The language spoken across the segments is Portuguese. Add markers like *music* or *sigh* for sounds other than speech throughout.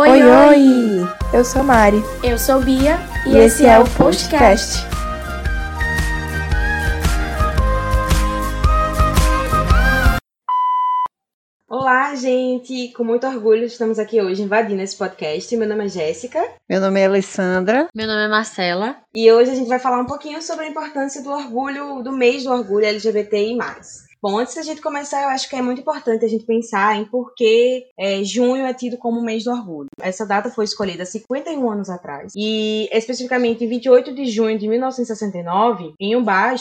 Oi, oi! Eu sou Mari. Eu sou Bia e, e esse, esse é, é o podcast. Olá, gente! Com muito orgulho estamos aqui hoje invadindo esse podcast. Meu nome é Jéssica. Meu nome é Alessandra. Meu nome é Marcela. E hoje a gente vai falar um pouquinho sobre a importância do orgulho, do mês do orgulho LGBTI. Bom, antes da gente começar, eu acho que é muito importante a gente pensar em por que é, junho é tido como mês do orgulho. Essa data foi escolhida há 51 anos atrás. E, especificamente, em 28 de junho de 1969, em um bar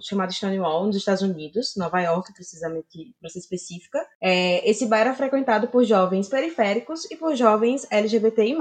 chamado Stonewall, nos Estados Unidos, Nova York, precisamente, para ser específica, é, esse bar era frequentado por jovens periféricos e por jovens LGBTI+.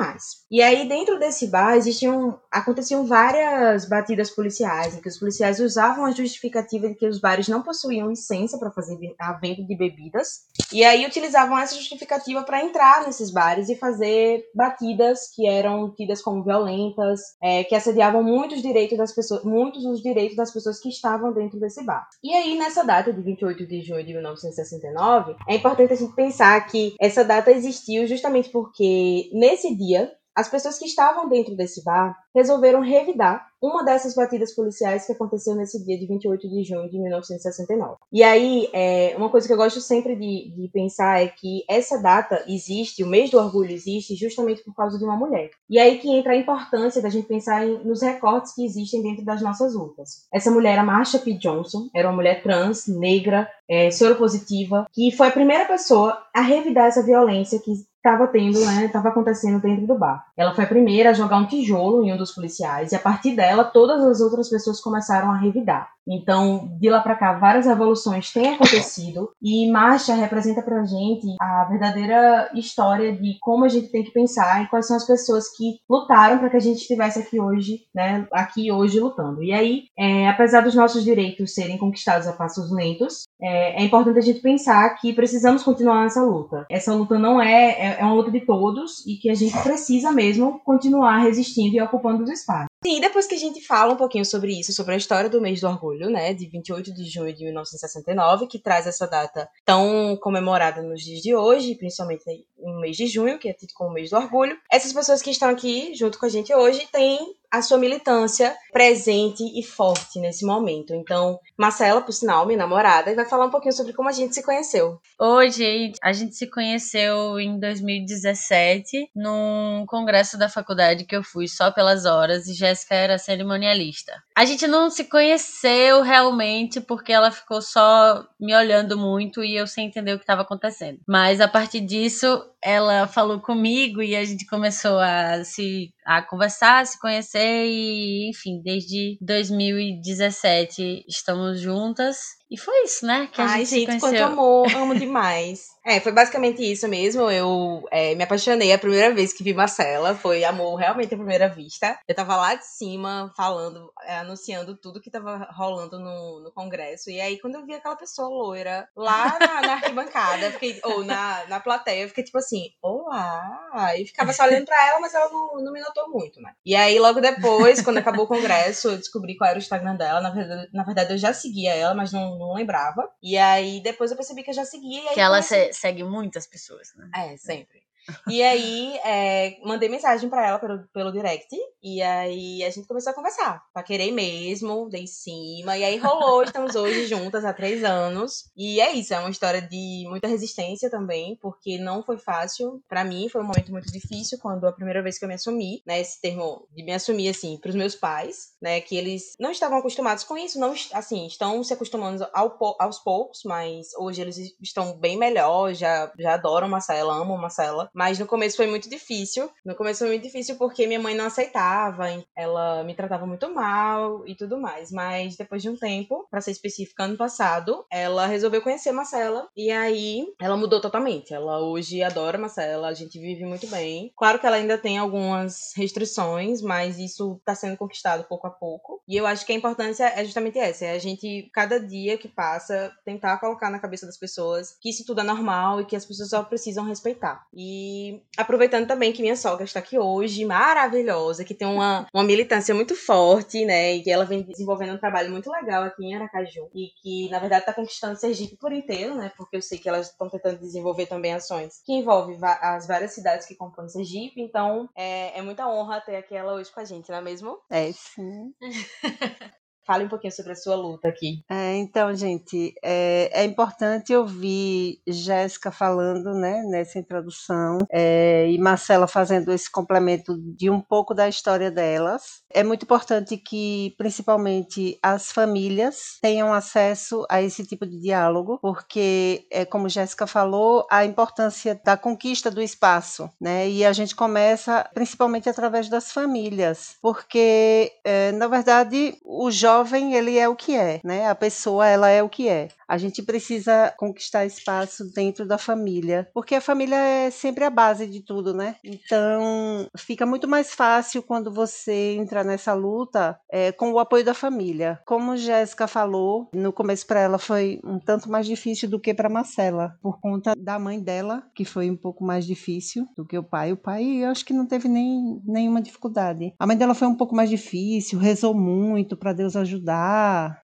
E aí, dentro desse bar, existiam, aconteciam várias batidas policiais, em que os policiais usavam a justificativa de que os bares não possuíam licença licença para fazer a venda de bebidas. E aí utilizavam essa justificativa para entrar nesses bares e fazer batidas que eram tidas como violentas, é, que assediavam muitos direitos das pessoas, muitos dos direitos das pessoas que estavam dentro desse bar. E aí nessa data de 28 de junho de 1969, é importante a gente pensar que essa data existiu justamente porque nesse dia as pessoas que estavam dentro desse bar resolveram revidar uma dessas batidas policiais que aconteceu nesse dia de 28 de junho de 1969. E aí, é, uma coisa que eu gosto sempre de, de, pensar é que essa data existe, o mês do orgulho existe justamente por causa de uma mulher. E aí que entra a importância da gente pensar em, nos recortes que existem dentro das nossas lutas. Essa mulher, a Marsha P. Johnson, era uma mulher trans, negra, é, soropositiva, que foi a primeira pessoa a revidar essa violência que estava tendo, né, estava acontecendo dentro do bar. Ela foi a primeira a jogar um tijolo em um dos policiais e a partir dela todas as outras pessoas começaram a revidar. Então, de lá para cá, várias revoluções têm acontecido e Marcha representa pra gente a verdadeira história de como a gente tem que pensar e quais são as pessoas que lutaram para que a gente estivesse aqui hoje, né, aqui hoje lutando. E aí, é, apesar dos nossos direitos serem conquistados a passos lentos, é, é, importante a gente pensar que precisamos continuar nessa luta. Essa luta não é, é, é uma luta de todos e que a gente precisa mesmo continuar resistindo e ocupando os espaços. Sim, depois que a gente fala um pouquinho sobre isso, sobre a história do mês do orgulho, né, de 28 de junho de 1969, que traz essa data tão comemorada nos dias de hoje, principalmente no mês de junho, que é tido como mês do orgulho. Essas pessoas que estão aqui junto com a gente hoje têm a sua militância presente e forte nesse momento. Então, Marcela, por sinal, minha namorada, vai falar um pouquinho sobre como a gente se conheceu. Oi, gente. A gente se conheceu em 2017 num congresso da faculdade que eu fui só pelas horas e Jéssica era cerimonialista. A gente não se conheceu realmente porque ela ficou só me olhando muito e eu sem entender o que estava acontecendo. Mas a partir disso, ela falou comigo e a gente começou a se a conversar, a se conhecer e, enfim, desde 2017 estamos juntas e foi isso, né? Que a Ai, gente, gente quanto amor, *laughs* amo demais. é, foi basicamente isso mesmo. Eu é, me apaixonei a primeira vez que vi Marcela. Foi amor realmente à primeira vista. Eu tava lá de cima falando, é, anunciando tudo que tava rolando no, no congresso. E aí, quando eu vi aquela pessoa loira lá na, na arquibancada, fiquei, ou na, na plateia, eu fiquei tipo assim, olá! E ficava só olhando pra ela, mas ela não, não me notou muito, né? E aí, logo depois, quando acabou o congresso, eu descobri qual era o Instagram dela. Na verdade, na verdade eu já seguia ela, mas não não lembrava. E aí depois eu percebi que eu já seguia. que ela se, segue muitas pessoas, né? É, sempre. E aí, é, mandei mensagem para ela pelo, pelo direct. E aí, a gente começou a conversar. Paquerei mesmo, dei em cima. E aí, rolou. *laughs* Estamos hoje juntas há três anos. E é isso. É uma história de muita resistência também. Porque não foi fácil. para mim, foi um momento muito difícil. Quando a primeira vez que eu me assumi, né? Esse termo de me assumir, assim, pros meus pais, né? Que eles não estavam acostumados com isso. Não, assim, estão se acostumando ao, aos poucos. Mas hoje eles estão bem melhor. Já, já adoram Marcela, amam Marcela. Mas no começo foi muito difícil. No começo foi muito difícil porque minha mãe não aceitava, ela me tratava muito mal e tudo mais. Mas depois de um tempo, para ser específica, ano passado, ela resolveu conhecer Marcela e aí ela mudou totalmente. Ela hoje adora Marcela, a gente vive muito bem. Claro que ela ainda tem algumas restrições, mas isso tá sendo conquistado pouco a pouco. E eu acho que a importância é justamente essa, é a gente cada dia que passa tentar colocar na cabeça das pessoas que isso tudo é normal e que as pessoas só precisam respeitar. E E aproveitando também que minha sogra está aqui hoje, maravilhosa, que tem uma, uma militância muito forte, né? E que ela vem desenvolvendo um trabalho muito legal aqui em Aracaju. E que, na verdade, está conquistando Sergipe por inteiro, né? Porque eu sei que elas estão tentando desenvolver também ações que envolvem as várias cidades que compõem Sergipe. Então, é, é muita honra ter aqui ela hoje com a gente, não é mesmo? É, sim. *laughs* Fale um pouquinho sobre a sua luta aqui. É, então, gente, é, é, importante ouvir Jéssica falando né, nessa introdução é, e Marcela fazendo esse complemento de um pouco da história delas. É muito importante que, principalmente, as famílias tenham acesso a esse tipo de diálogo, porque, é, como Jéssica falou, a importância da conquista do espaço, né? E a gente começa principalmente através das famílias, porque, é, na verdade, o jovem jovem, ele é o que é, né? A pessoa, ela é o que é. A gente precisa conquistar espaço dentro da família, porque a família é sempre a base de tudo, né? Então, fica muito mais fácil quando você entra nessa luta é, com o apoio da família. Como Jéssica falou, no começo para ela foi um tanto mais difícil do que para Marcela, por conta da mãe dela, que foi um pouco mais difícil do que o pai. O pai, eu acho que não teve nem nenhuma dificuldade. A mãe dela foi um pouco mais difícil, rezou muito para Deus ajudar,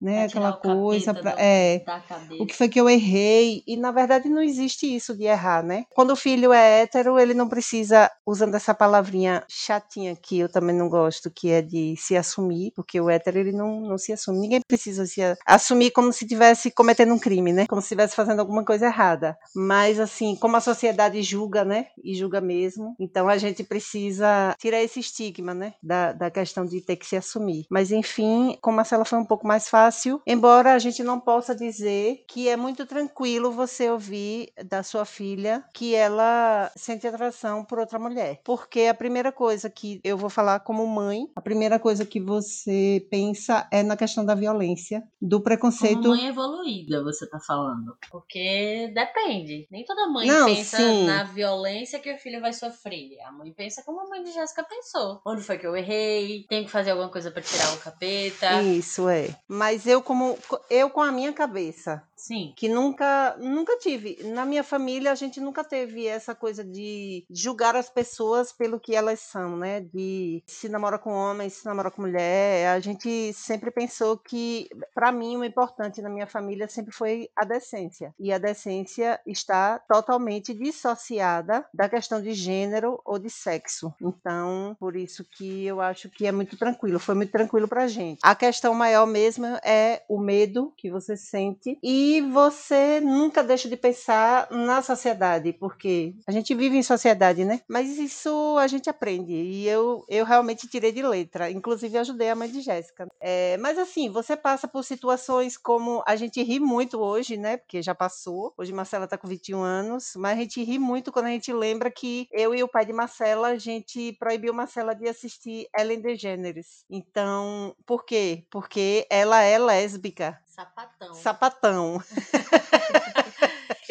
né? Aquela coisa. Pra, é, o que foi que eu errei? E na verdade não existe isso de errar, né? Quando o filho é hétero, ele não precisa, usando essa palavrinha chatinha que eu também não gosto, que é de se assumir, porque o hétero ele não, não se assume. Ninguém precisa se assumir como se estivesse cometendo um crime, né? Como se estivesse fazendo alguma coisa errada. Mas assim, como a sociedade julga, né? E julga mesmo. Então a gente precisa tirar esse estigma, né? Da, da questão de ter que se assumir. Mas enfim, como a ela foi um pouco mais fácil, embora a gente não possa dizer que é muito tranquilo você ouvir da sua filha que ela sente atração por outra mulher. Porque a primeira coisa que eu vou falar como mãe, a primeira coisa que você pensa é na questão da violência, do preconceito. Como mãe evoluída, você tá falando. Porque depende. Nem toda mãe não, pensa sim. na violência que o filho vai sofrer. A mãe pensa como a mãe de Jéssica pensou. Onde foi que eu errei? Tenho que fazer alguma coisa para tirar o capeta. Isso é. Mas eu como eu com a minha cabeça, Sim. Que nunca, nunca tive. Na minha família, a gente nunca teve essa coisa de julgar as pessoas pelo que elas são, né? De se namora com homem, se namora com mulher. A gente sempre pensou que, para mim, o importante na minha família sempre foi a decência. E a decência está totalmente dissociada da questão de gênero ou de sexo. Então, por isso que eu acho que é muito tranquilo. Foi muito tranquilo pra gente. A questão maior mesmo é o medo que você sente e você nunca deixa de pensar na sociedade, porque a gente vive em sociedade, né? Mas isso a gente aprende. E eu, eu realmente tirei de letra. Inclusive, ajudei a mãe de Jéssica. É, mas assim, você passa por situações como a gente ri muito hoje, né? Porque já passou. Hoje Marcela tá com 21 anos, mas a gente ri muito quando a gente lembra que eu e o pai de Marcela, a gente proibiu Marcela de assistir Ellen DeGeneres. Então, por quê? Porque ela é lésbica. Sapatão. Sapatão. *laughs*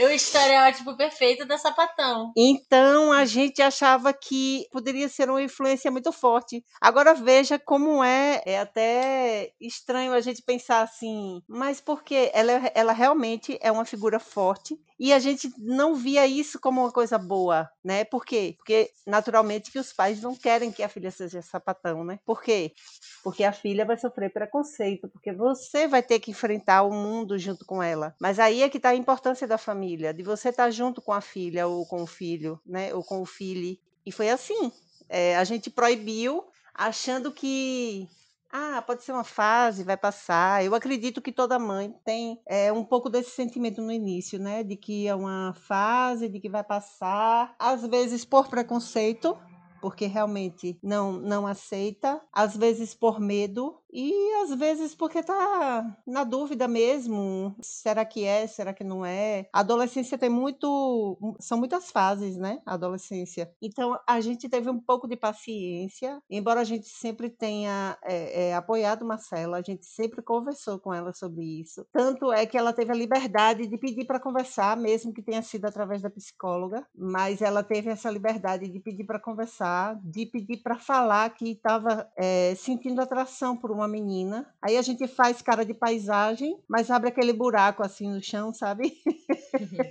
o estereótipo perfeito da sapatão. Então a gente achava que poderia ser uma influência muito forte. Agora veja como é, é até estranho a gente pensar assim, mas porque ela, ela realmente é uma figura forte e a gente não via isso como uma coisa boa, né? Por quê? Porque naturalmente que os pais não querem que a filha seja sapatão, né? Por quê? Porque a filha vai sofrer preconceito, porque você vai ter que enfrentar o mundo junto com ela. Mas aí é que está a importância da família, de você estar tá junto com a filha ou com o filho, né? Ou com o filho. E foi assim. É, a gente proibiu, achando que ah, pode ser uma fase, vai passar. Eu acredito que toda mãe tem é, um pouco desse sentimento no início, né? De que é uma fase, de que vai passar. Às vezes por preconceito, porque realmente não, não aceita, às vezes por medo e às vezes porque tá na dúvida mesmo, será que é, será que não é? A adolescência tem muito, são muitas fases, né? A adolescência. Então a gente teve um pouco de paciência, embora a gente sempre tenha é, é, apoiado Marcela, a gente sempre conversou com ela sobre isso. Tanto é que ela teve a liberdade de pedir para conversar, mesmo que tenha sido através da psicóloga, mas ela teve essa liberdade de pedir para conversar, de pedir para falar que estava é, sentindo atração por uma uma menina. Aí a gente faz cara de paisagem, mas abre aquele buraco assim no chão, sabe? Uhum.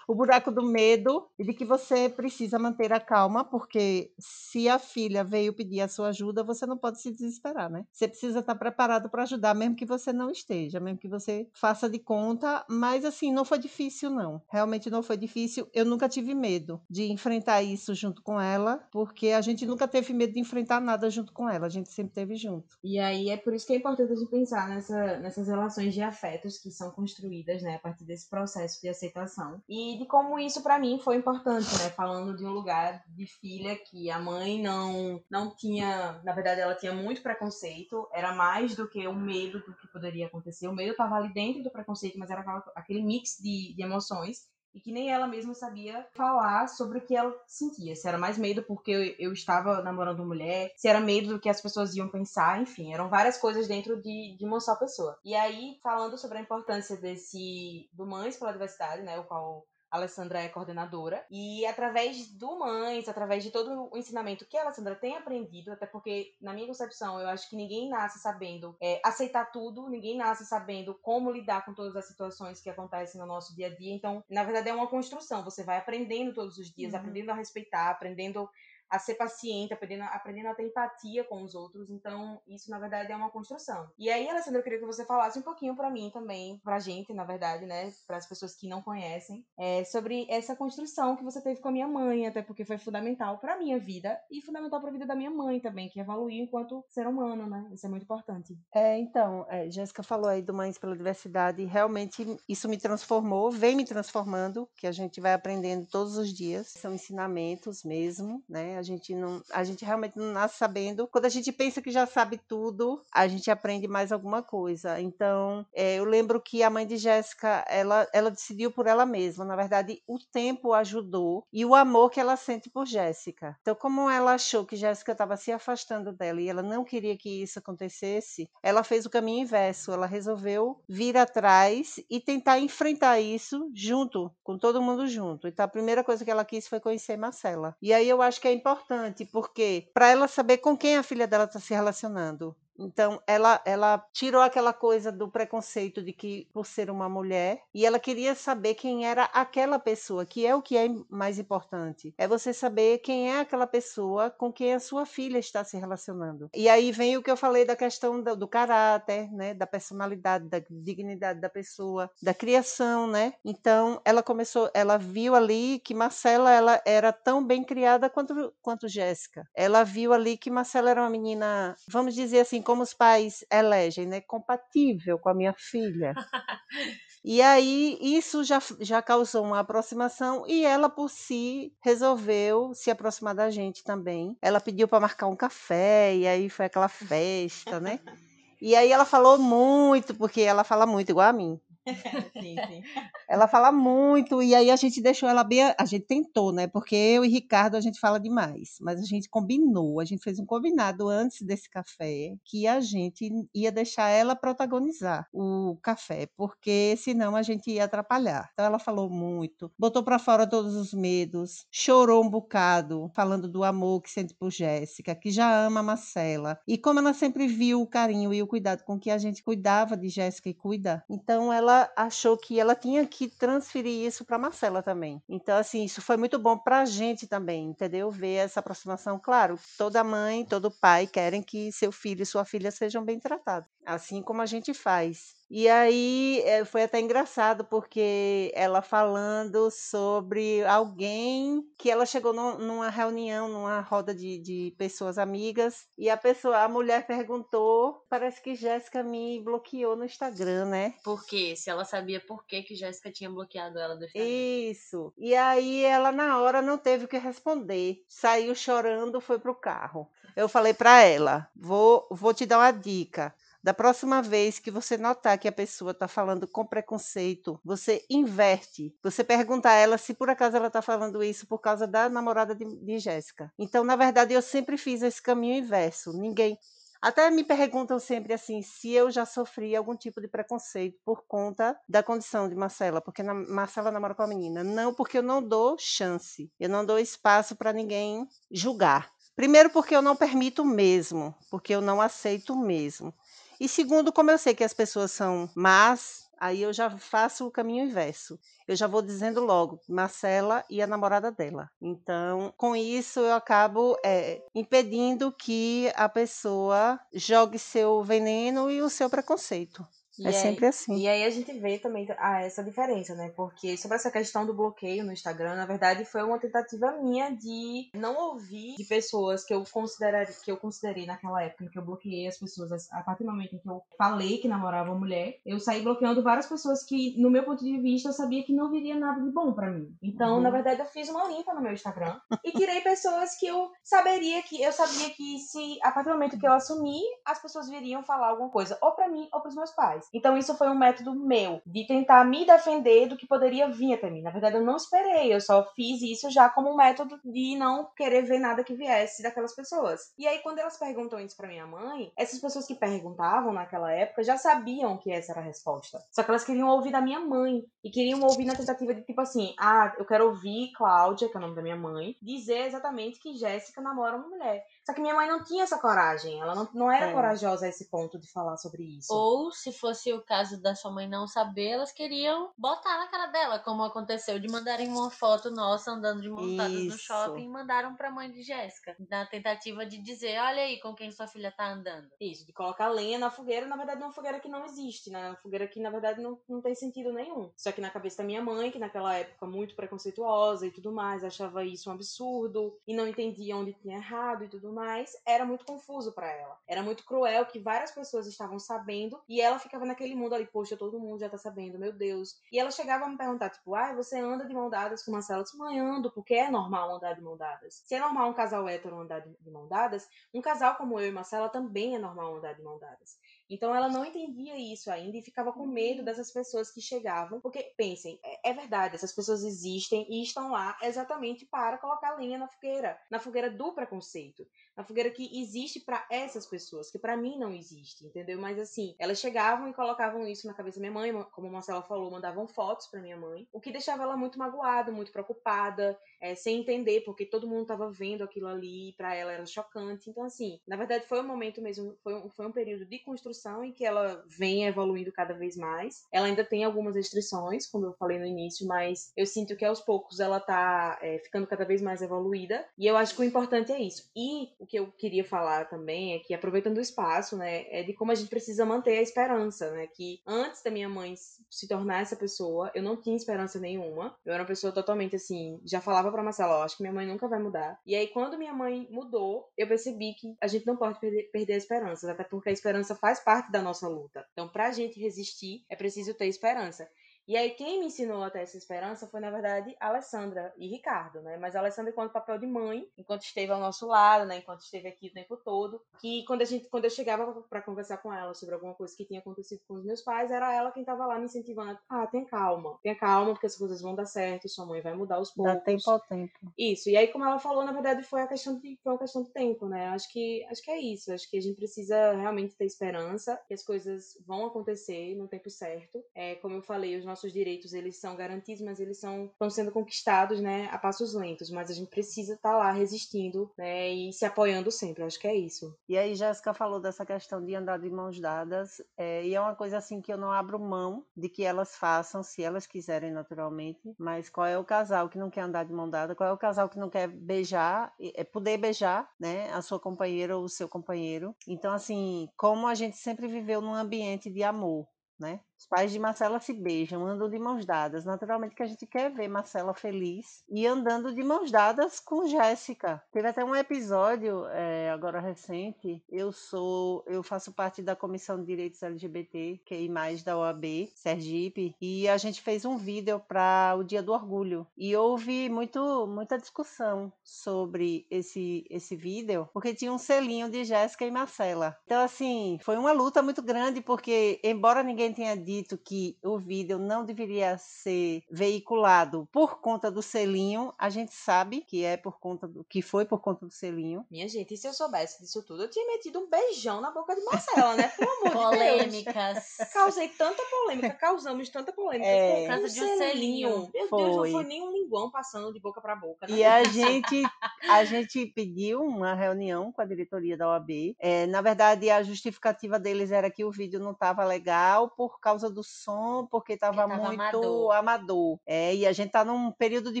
O buraco do medo e de que você precisa manter a calma, porque se a filha veio pedir a sua ajuda, você não pode se desesperar, né? Você precisa estar preparado para ajudar, mesmo que você não esteja, mesmo que você faça de conta, mas assim, não foi difícil não. Realmente não foi difícil. Eu nunca tive medo de enfrentar isso junto com ela, porque a gente nunca teve medo de enfrentar nada junto com ela, a gente sempre teve junto. E aí é por isso que é importante a gente pensar nessa, nessas relações de afetos que são construídas, né, a partir desse processo de aceitação. E de como isso para mim foi importante, né, falando de um lugar de filha que a mãe não não tinha, na verdade ela tinha muito preconceito, era mais do que o medo do que poderia acontecer. O medo estava ali dentro do preconceito, mas era aquele mix de, de emoções e que nem ela mesma sabia falar sobre o que ela sentia. Se era mais medo porque eu, estava namorando mulher, se era medo do que as pessoas iam pensar, enfim, eram várias coisas dentro de, de uma só pessoa. E aí, falando sobre a importância desse do Mães pela Diversidade, né, o qual a Alessandra é coordenadora. E através do Mães, através de todo o ensinamento que a Alessandra tem aprendido, até porque, na minha concepção, eu acho que ninguém nasce sabendo é, aceitar tudo, ninguém nasce sabendo como lidar com todas as situações que acontecem no nosso dia a dia. Então, na verdade, é uma construção. Você vai aprendendo todos os dias, uhum. aprendendo a respeitar, aprendendo a ser paciente, aprendendo, aprendendo a ter empatia com os outros. Então, isso, na verdade, é uma construção. E aí, Alessandra, eu queria que você falasse um pouquinho para mim também, pra gente, na verdade, né, para as pessoas que não conhecem, é, sobre essa construção que você teve com a minha mãe, até porque foi fundamental para minha vida e fundamental para a vida da minha mãe também, que evoluiu enquanto ser humano, né? Isso é muito importante. É, então, é, Jéssica falou aí do Mães pela Diversidade, e realmente isso me transformou, vem me transformando, que a gente vai aprendendo todos os dias, são ensinamentos mesmo, né? A gente não, a gente realmente não nasce sabendo. Quando a gente pensa que já sabe tudo, a gente aprende mais alguma coisa. Então, é, eu lembro que a mãe de Jéssica, ela, ela decidiu por ela mesma. Na verdade, o tempo ajudou e o amor que ela sente por Jéssica. Então, como ela achou que Jéssica estava se afastando dela e ela não queria que isso acontecesse, ela fez o caminho inverso. Ela resolveu vir atrás e tentar enfrentar isso junto, com todo mundo junto. Então, a primeira coisa que ela quis foi conhecer Marcela. E aí eu acho que é importante, porque para ela saber com quem a filha dela está se relacionando. Então, ela, ela tirou aquela coisa do preconceito de que por ser uma mulher, e ela queria saber quem era aquela pessoa, que é o que é mais importante. É você saber quem é aquela pessoa com quem a sua filha está se relacionando. E aí vem o que eu falei da questão do, do caráter, né, da personalidade, da dignidade da pessoa, da criação, né? Então, ela começou, ela viu ali que Marcela ela era tão bem criada quanto quanto Jéssica. Ela viu ali que Marcela era uma menina, vamos dizer assim, como os pais elegem, né? Compatível com a minha filha. *laughs* E aí isso já, já causou uma aproximação e ela por si resolveu se aproximar da gente também. Ela pediu para marcar um café e aí foi aquela festa, né? *laughs* E aí ela falou muito, porque ela fala muito igual a mim. *laughs* Ela fala muito, e aí a gente deixou ela bem. A gente tentou, né? Porque eu e Ricardo a gente fala demais, mas a gente combinou, a gente fez um combinado antes desse café que a gente ia deixar ela protagonizar o café, porque senão a gente ia atrapalhar. Então ela falou muito, botou para fora todos os medos, chorou um bocado, falando do amor que sente por Jéssica, que já ama a Marcela. E como ela sempre viu o carinho e o cuidado com que a gente cuidava de Jéssica e cuida, então ela achou que ela tinha que transferir isso para Marcela também. Então, assim, isso foi muito bom para a gente também, entendeu? Ver essa aproximação. Claro, toda mãe, todo pai querem que seu filho e sua filha sejam bem tratados, assim como a gente faz. E aí eh, foi até engraçado porque ela falando sobre alguém que ela chegou numa reunião, numa roda de, de pessoas amigas, e a pessoa, a mulher perguntou, parece que Jéssica me bloqueou no Instagram, né? Por quê? Se ela sabia por que que Jéssica tinha bloqueado ela do Instagram. Isso. E aí ela na hora não teve o que responder. Saiu chorando, foi pro carro. Eu falei para ela: "Vou vou te dar uma dica. Da próxima vez que você notar que a pessoa está falando com preconceito, você inverte. Você pergunta a ela se por acaso ela está falando isso por causa da namorada de, de Jéssica. Então, na verdade, eu sempre fiz esse caminho inverso. Ninguém. Até me perguntam sempre assim se eu já sofri algum tipo de preconceito por conta da condição de Marcela, porque na, Marcela namora com a menina. Não, porque eu não dou chance, eu não dou espaço para ninguém julgar. Primeiro, porque eu não permito mesmo, porque eu não aceito mesmo. E segundo, como eu sei que as pessoas são más, aí eu já faço o caminho inverso. Eu já vou dizendo logo, Marcela e a namorada dela. Então, com isso, eu acabo é, impedindo que a pessoa jogue seu veneno e o seu preconceito. E é aí- sempre assim. E aí a gente vê também ah, essa diferença, né? Porque sobre essa questão do bloqueio no Instagram, na verdade, foi uma tentativa minha de não ouvir de pessoas que eu consideraria, que eu considerei naquela época em que eu bloqueei as pessoas, a partir do momento em que eu falei que namorava uma mulher, eu saí bloqueando várias pessoas que, no meu ponto de vista, eu sabia que não viria nada de bom pra mim. Então, Uhum. na verdade, eu fiz uma limpa no meu Instagram e tirei pessoas que eu saberia que eu sabia que se a partir do momento que eu assumi, as pessoas viriam falar alguma coisa, ou pra mim ou pros meus pais. Então isso foi um método meu de tentar me defender do que poderia vir até mim. Na verdade, eu não esperei, eu só fiz isso já como um método de não querer ver nada que viesse daquelas pessoas. E aí quando elas perguntam isso pra minha mãe, essas pessoas que perguntavam naquela época já sabiam que essa era a resposta. Só que elas queriam ouvir da minha mãe e queriam ouvir na tentativa de tipo assim, ah, eu quero ouvir Cláudia, que é o nome da minha mãe, dizer exatamente que Jéssica namora uma mulher. Só que minha mãe não tinha essa coragem, ela não, não era É. corajosa a esse ponto de falar sobre isso. Ou, se fosse o caso da sua mãe não saber, elas queriam botar na cara dela, como aconteceu de mandarem uma foto nossa andando de mãos dadas no shopping e mandaram pra mãe de Jéssica, na tentativa de dizer, olha aí com quem sua filha tá andando. Isso, de colocar lenha na fogueira, na verdade, uma fogueira que não existe, né? Uma fogueira que, na verdade, não, não tem sentido nenhum. Só que na cabeça da minha mãe, que naquela época muito preconceituosa e tudo mais, achava isso um absurdo e não entendia onde tinha errado e tudo mais, era muito confuso pra ela. Era muito cruel que várias pessoas estavam sabendo e ela ficava naquele mundo ali, poxa, todo mundo já tá sabendo, meu Deus. E ela chegava a me perguntar, tipo, ai, você anda de mão dadas com Marcela? Eu disse, mãe, ando, porque é normal andar de mão dadas. Se é normal um casal hétero andar de de mão dadas, um casal como eu e Marcela também é normal andar de mão dadas. Então ela não entendia isso ainda e ficava com medo dessas pessoas que chegavam. Porque, pensem, é, é verdade, essas pessoas existem e estão lá exatamente para colocar lenha na fogueira na fogueira do preconceito. Na fogueira que existe para essas pessoas, que para mim não existe, entendeu? Mas assim, elas chegavam e colocavam isso na cabeça da minha mãe, como a Marcela falou, mandavam fotos para minha mãe, o que deixava ela muito magoada, muito preocupada, é, sem entender, porque todo mundo tava vendo aquilo ali pra ela era chocante. Então, assim, na verdade foi um momento mesmo, foi um, foi um período de construção em que ela vem evoluindo cada vez mais. Ela ainda tem algumas restrições, como eu falei no início, mas eu sinto que aos poucos ela tá é, ficando cada vez mais evoluída. E eu acho que o importante é isso. E o que eu queria falar também é que, aproveitando o espaço, né, é de como a gente precisa manter a esperança, né? Que antes da minha mãe se tornar essa pessoa, eu não tinha esperança nenhuma. Eu era uma pessoa totalmente assim, já falava pra Marcela, ó, acho que minha mãe nunca vai mudar. E aí, quando minha mãe mudou, eu percebi que a gente não pode perder, perder a esperança, até porque a esperança faz parte da nossa luta. Então, pra gente resistir, é preciso ter esperança. E aí, quem me ensinou a ter essa esperança foi, na verdade, a Alessandra e Ricardo, né? Mas a Alessandra, enquanto papel de mãe, enquanto esteve ao nosso lado, né? Enquanto esteve aqui o tempo todo, que quando, a gente, quando eu chegava para conversar com ela sobre alguma coisa que tinha acontecido com os meus pais, era ela quem tava lá me incentivando. Ah, tenha calma, tenha calma, porque as coisas vão dar certo, sua mãe vai mudar aos poucos. Dá tempo ao tempo. Isso, e aí, como ela falou, na verdade, foi a questão de, foi uma questão de tempo, né? Acho que, acho que é isso. Acho que a gente precisa realmente ter esperança que as coisas vão acontecer no tempo certo. É, como eu falei, os nossos direitos, eles são garantidos, mas eles são, estão sendo conquistados, né, a passos lentos. Mas a gente precisa estar lá resistindo, né, e se apoiando sempre. Acho que é isso. E aí, Jéssica falou dessa questão de andar de mãos dadas, é, e é uma coisa assim que eu não abro mão de que elas façam, se elas quiserem, naturalmente. Mas qual é o casal que não quer andar de mão dada? Qual é o casal que não quer beijar, é poder beijar, né, a sua companheira ou o seu companheiro? Então, assim, como a gente sempre viveu num ambiente de amor, né? Os pais de Marcela se beijam, andam de mãos dadas. Naturalmente que a gente quer ver Marcela feliz e andando de mãos dadas com Jéssica. Teve até um episódio é, agora recente. Eu sou, eu faço parte da comissão de direitos LGBT, que é mais da OAB Sergipe, e a gente fez um vídeo para o Dia do Orgulho e houve muito, muita discussão sobre esse esse vídeo, porque tinha um selinho de Jéssica e Marcela. Então assim, foi uma luta muito grande porque embora ninguém tenha dito que o vídeo não deveria ser veiculado por conta do selinho, a gente sabe que é por conta do que foi por conta do selinho. Minha gente, e se eu soubesse disso tudo, eu tinha metido um beijão na boca de Marcela, né? Pelo amor de Deus. Polêmicas. Causei tanta polêmica, causamos tanta polêmica É. por causa de um selinho. Meu Deus, Foi. não foi nem um linguão passando de boca pra boca. né? E a gente, a gente pediu uma reunião com a diretoria da OAB. É, na verdade, a justificativa deles era que o vídeo não estava legal por causa causa do som, porque estava muito amador. amador. É, e a gente está num período de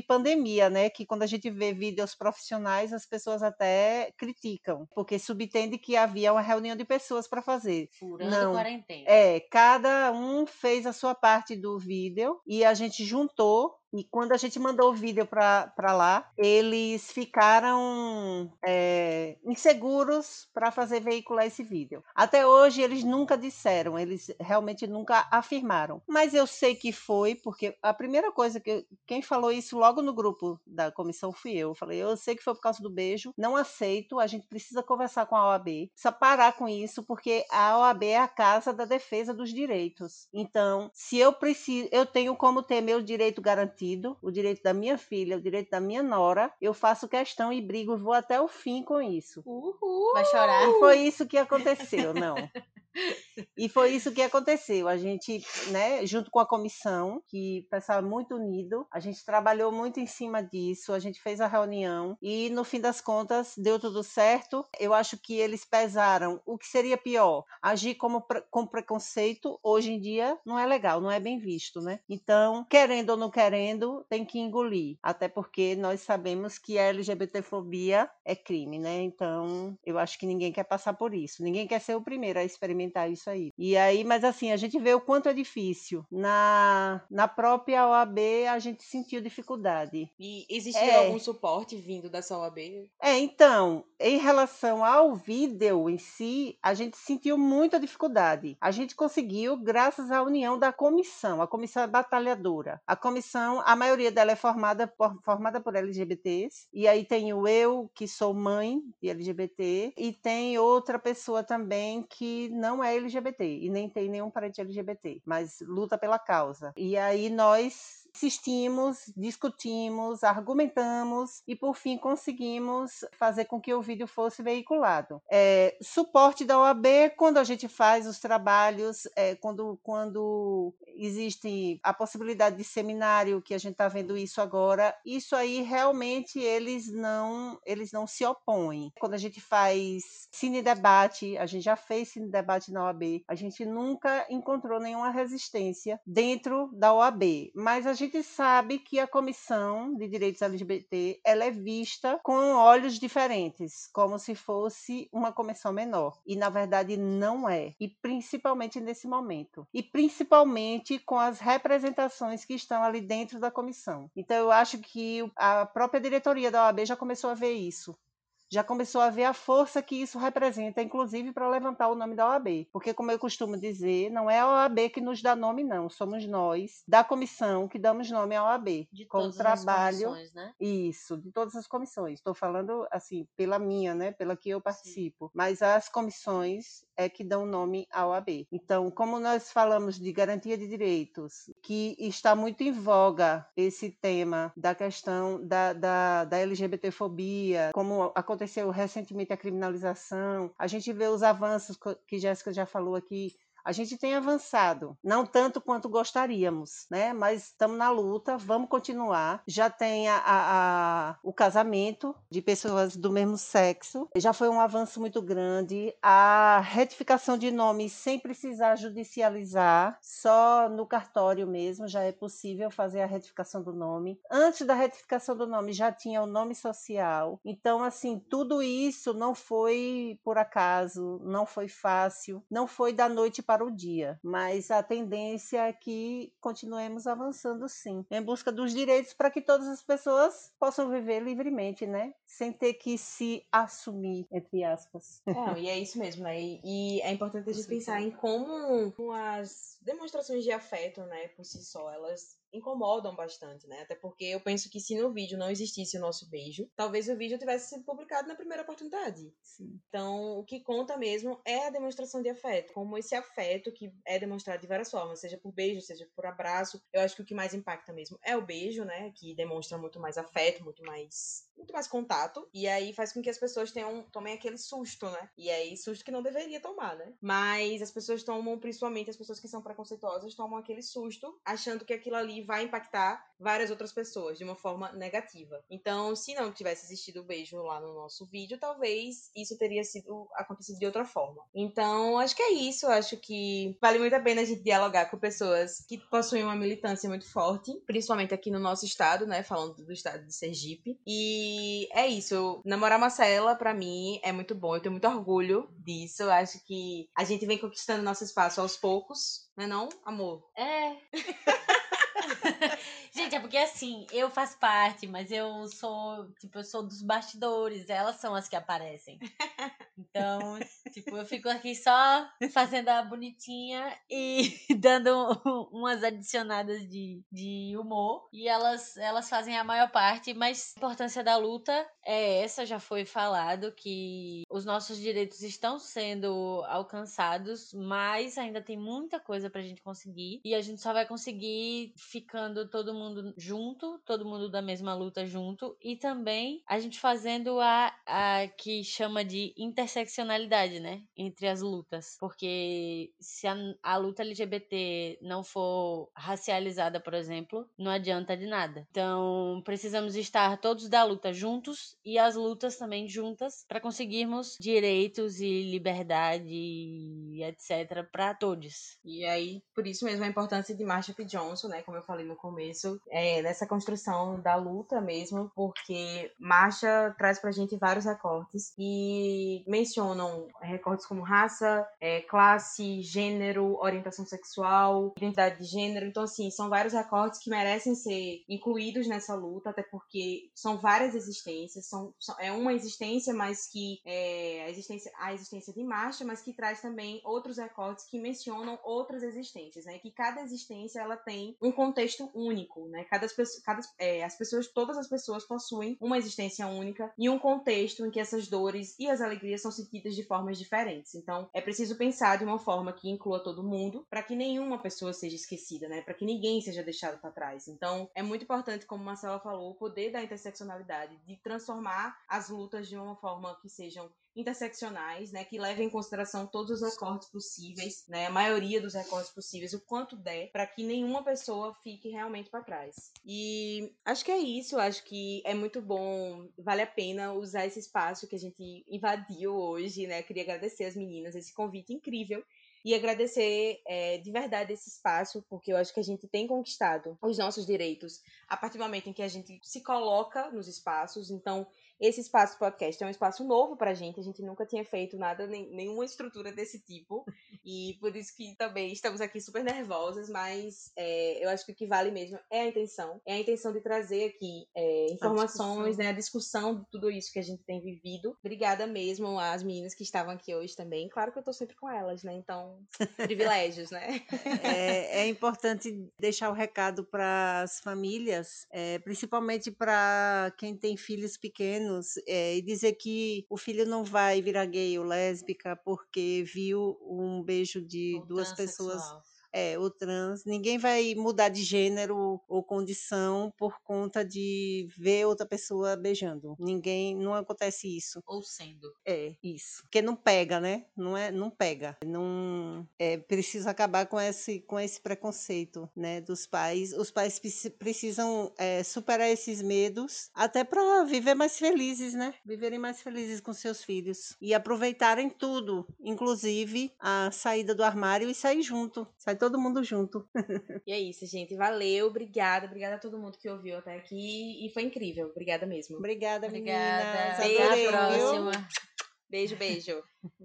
pandemia, né? Que quando a gente vê vídeos profissionais, as pessoas até criticam, porque subtende que havia uma reunião de pessoas para fazer. Furando Não. quarentena. É, cada um fez a sua parte do vídeo e a gente juntou. E quando a gente mandou o vídeo para lá, eles ficaram é, inseguros para fazer veicular esse vídeo. Até hoje eles nunca disseram, eles realmente nunca afirmaram. Mas eu sei que foi, porque a primeira coisa que. Quem falou isso logo no grupo da comissão fui eu. Eu falei, eu sei que foi por causa do beijo, não aceito, a gente precisa conversar com a OAB, precisa parar com isso, porque a OAB é a casa da defesa dos direitos. Então, se eu preciso, eu tenho como ter meu direito garantido, o direito da minha filha, o direito da minha nora, eu faço questão e brigo e vou até o fim com isso. Uhul! Vai chorar? E foi isso que aconteceu, não. *laughs* E foi isso que aconteceu. A gente, né, junto com a comissão, que pessoal é muito unido, a gente trabalhou muito em cima disso, a gente fez a reunião e no fim das contas deu tudo certo. Eu acho que eles pesaram o que seria pior, agir como com preconceito hoje em dia não é legal, não é bem visto, né? Então, querendo ou não querendo, tem que engolir, até porque nós sabemos que a LGBTfobia é crime, né? Então, eu acho que ninguém quer passar por isso. Ninguém quer ser o primeiro a experimentar isso aí. E aí, mas assim, a gente vê o quanto é difícil. Na, na própria OAB, a gente sentiu dificuldade. E existe É. algum suporte vindo dessa OAB? É, então, em relação ao vídeo em si, a gente sentiu muita dificuldade. A gente conseguiu graças à união da comissão. A comissão é batalhadora. A comissão, a maioria dela é formada por, formada por LGBTs. E aí tem o eu, que sou mãe de LGBT, e tem outra pessoa também que não é LGBT e nem tem nenhum parente LGBT, mas luta pela causa. E aí nós insistimos, discutimos, argumentamos e por fim conseguimos fazer com que o vídeo fosse veiculado. É, suporte da OAB quando a gente faz os trabalhos, é, quando, quando existe a possibilidade de seminário, que a gente está vendo isso agora, isso aí realmente eles não eles não se opõem. Quando a gente faz cine debate, a gente já fez cine debate na OAB, a gente nunca encontrou nenhuma resistência dentro da OAB, mas a gente sabe que a comissão de direitos LGBT ela é vista com olhos diferentes, como se fosse uma comissão menor, e na verdade não é, e principalmente nesse momento, e principalmente com as representações que estão ali dentro da comissão. Então eu acho que a própria diretoria da OAB já começou a ver isso já começou a ver a força que isso representa, inclusive para levantar o nome da OAB. Porque, como eu costumo dizer, não é a OAB que nos dá nome, não. Somos nós, da comissão, que damos nome à OAB. De com todas trabalho. as comissões, né? Isso, de todas as comissões. Estou falando, assim, pela minha, né? Pela que eu participo. Mas as comissões é que dão nome à OAB. Então, como nós falamos de garantia de direitos, que está muito em voga esse tema da questão da, da, da LGBTfobia, como aconteceu recentemente a criminalização, a gente vê os avanços que Jéssica já falou aqui, a gente tem avançado, não tanto quanto gostaríamos, né? Mas estamos na luta, vamos continuar. Já tem a, a- a- o casamento de pessoas do mesmo sexo, já foi um avanço muito grande. A retificação de nomes sem precisar judicializar, só no cartório mesmo já é possível fazer a retificação do nome. Antes da retificação do nome já tinha o nome social. Então, assim, tudo isso não foi por acaso, não foi fácil, não foi da noite para o dia, mas a tendência é que continuemos avançando sim, em busca dos direitos para que todas as pessoas possam viver livremente, né? Sem ter que se assumir, entre aspas. Não, e é isso mesmo, né? E, e é importante a gente pensar em como as demonstrações de afeto, né, por si só, elas incomodam bastante, né? Até porque eu penso que se no vídeo não existisse o nosso beijo, talvez o vídeo tivesse sido publicado na primeira oportunidade. Sim. Então, o que conta mesmo é a demonstração de afeto, como esse afeto que é demonstrado de várias formas, seja por beijo, seja por abraço. Eu acho que o que mais impacta mesmo é o beijo, né? Que demonstra muito mais afeto, muito mais muito mais contato e aí faz com que as pessoas tenham tomem aquele susto, né? E aí susto que não deveria tomar, né? Mas as pessoas tomam, principalmente as pessoas que são preconceituosas, tomam aquele susto achando que aquilo ali vai impactar várias outras pessoas de uma forma negativa. Então, se não tivesse existido o beijo lá no nosso vídeo, talvez isso teria sido acontecido de outra forma. Então, acho que é isso. Acho que vale muito a pena a gente dialogar com pessoas que possuem uma militância muito forte, principalmente aqui no nosso estado, né? Falando do estado de Sergipe. E é isso. Namorar Marcela, para mim, é muito bom. Eu tenho muito orgulho disso. Eu acho que a gente vem conquistando nosso espaço aos poucos, não é não, amor? É. *laughs* *laughs* Gente, é porque assim, eu faço parte, mas eu sou, tipo, eu sou dos bastidores, elas são as que aparecem. *laughs* Então, tipo, eu fico aqui só fazendo a bonitinha e *laughs* dando umas adicionadas de, de humor. E elas, elas fazem a maior parte, mas a importância da luta é essa, já foi falado, que os nossos direitos estão sendo alcançados, mas ainda tem muita coisa pra gente conseguir. E a gente só vai conseguir ficando todo mundo junto, todo mundo da mesma luta junto. E também a gente fazendo a, a que chama de inter interseccionalidade, né? Entre as lutas. Porque se a, a luta LGBT não for racializada, por exemplo, não adianta de nada. Então, precisamos estar todos da luta juntos e as lutas também juntas para conseguirmos direitos e liberdade e etc para todos. E aí, por isso mesmo a importância de Marsha P. Johnson, né, como eu falei no começo, é nessa construção da luta mesmo, porque Marsha traz pra gente vários recortes e mencionam recortes como raça, é, classe, gênero, orientação sexual, identidade de gênero. Então, assim, são vários recortes que merecem ser incluídos nessa luta, até porque são várias existências, são, são é uma existência, mas que é a existência, a existência de marcha, mas que traz também outros recortes que mencionam outras existências, né? Que cada existência ela tem um contexto único, né? Cada, cada é, as pessoas, todas as pessoas possuem uma existência única e um contexto em que essas dores e as alegrias são sentidas de formas diferentes. Então, é preciso pensar de uma forma que inclua todo mundo, para que nenhuma pessoa seja esquecida, né? Para que ninguém seja deixado para trás. Então, é muito importante, como Marcela falou, o poder da interseccionalidade, de transformar as lutas de uma forma que sejam interseccionais, né, que levem em consideração todos os recortes possíveis, né, a maioria dos recortes possíveis, o quanto der, para que nenhuma pessoa fique realmente para trás. E acho que é isso, acho que é muito bom, vale a pena usar esse espaço que a gente invadiu hoje, né? Queria agradecer as meninas esse convite incrível e agradecer é, de verdade esse espaço, porque eu acho que a gente tem conquistado os nossos direitos a partir do momento em que a gente se coloca nos espaços. Então, esse espaço podcast é um espaço novo pra gente, a gente nunca tinha feito nada, nenhuma estrutura desse tipo, e por isso que também estamos aqui super nervosas, mas é, eu acho que o que vale mesmo é a intenção, é a intenção de trazer aqui é, informações, a né, a discussão de tudo isso que a gente tem vivido. Obrigada mesmo às meninas que estavam aqui hoje também, claro que eu tô sempre com elas, né, então, *laughs* privilégios, né? É, é importante deixar o recado para as famílias, é, principalmente para quem tem filhos pequenos, é, e dizer que o filho não vai virar gay ou lésbica porque viu um beijo de duas pessoas é, o trans, ninguém vai mudar de gênero ou condição por conta de ver outra pessoa beijando. Ninguém, não acontece isso. Ou sendo. É, isso. Porque não pega, né? Não é, não pega. Não é preciso acabar com esse com esse preconceito, né, dos pais. Os pais precisam é, superar esses medos até para viver mais felizes, né? Viverem mais felizes com seus filhos e aproveitarem tudo, inclusive a saída do armário e sair junto. Sai todo mundo junto. *laughs* e é isso, gente. Valeu, obrigada. Obrigada a todo mundo que ouviu até aqui. E foi incrível. Obrigada mesmo. Obrigada, obrigada. meninas. Até a próxima. Beijo, beijo. *laughs*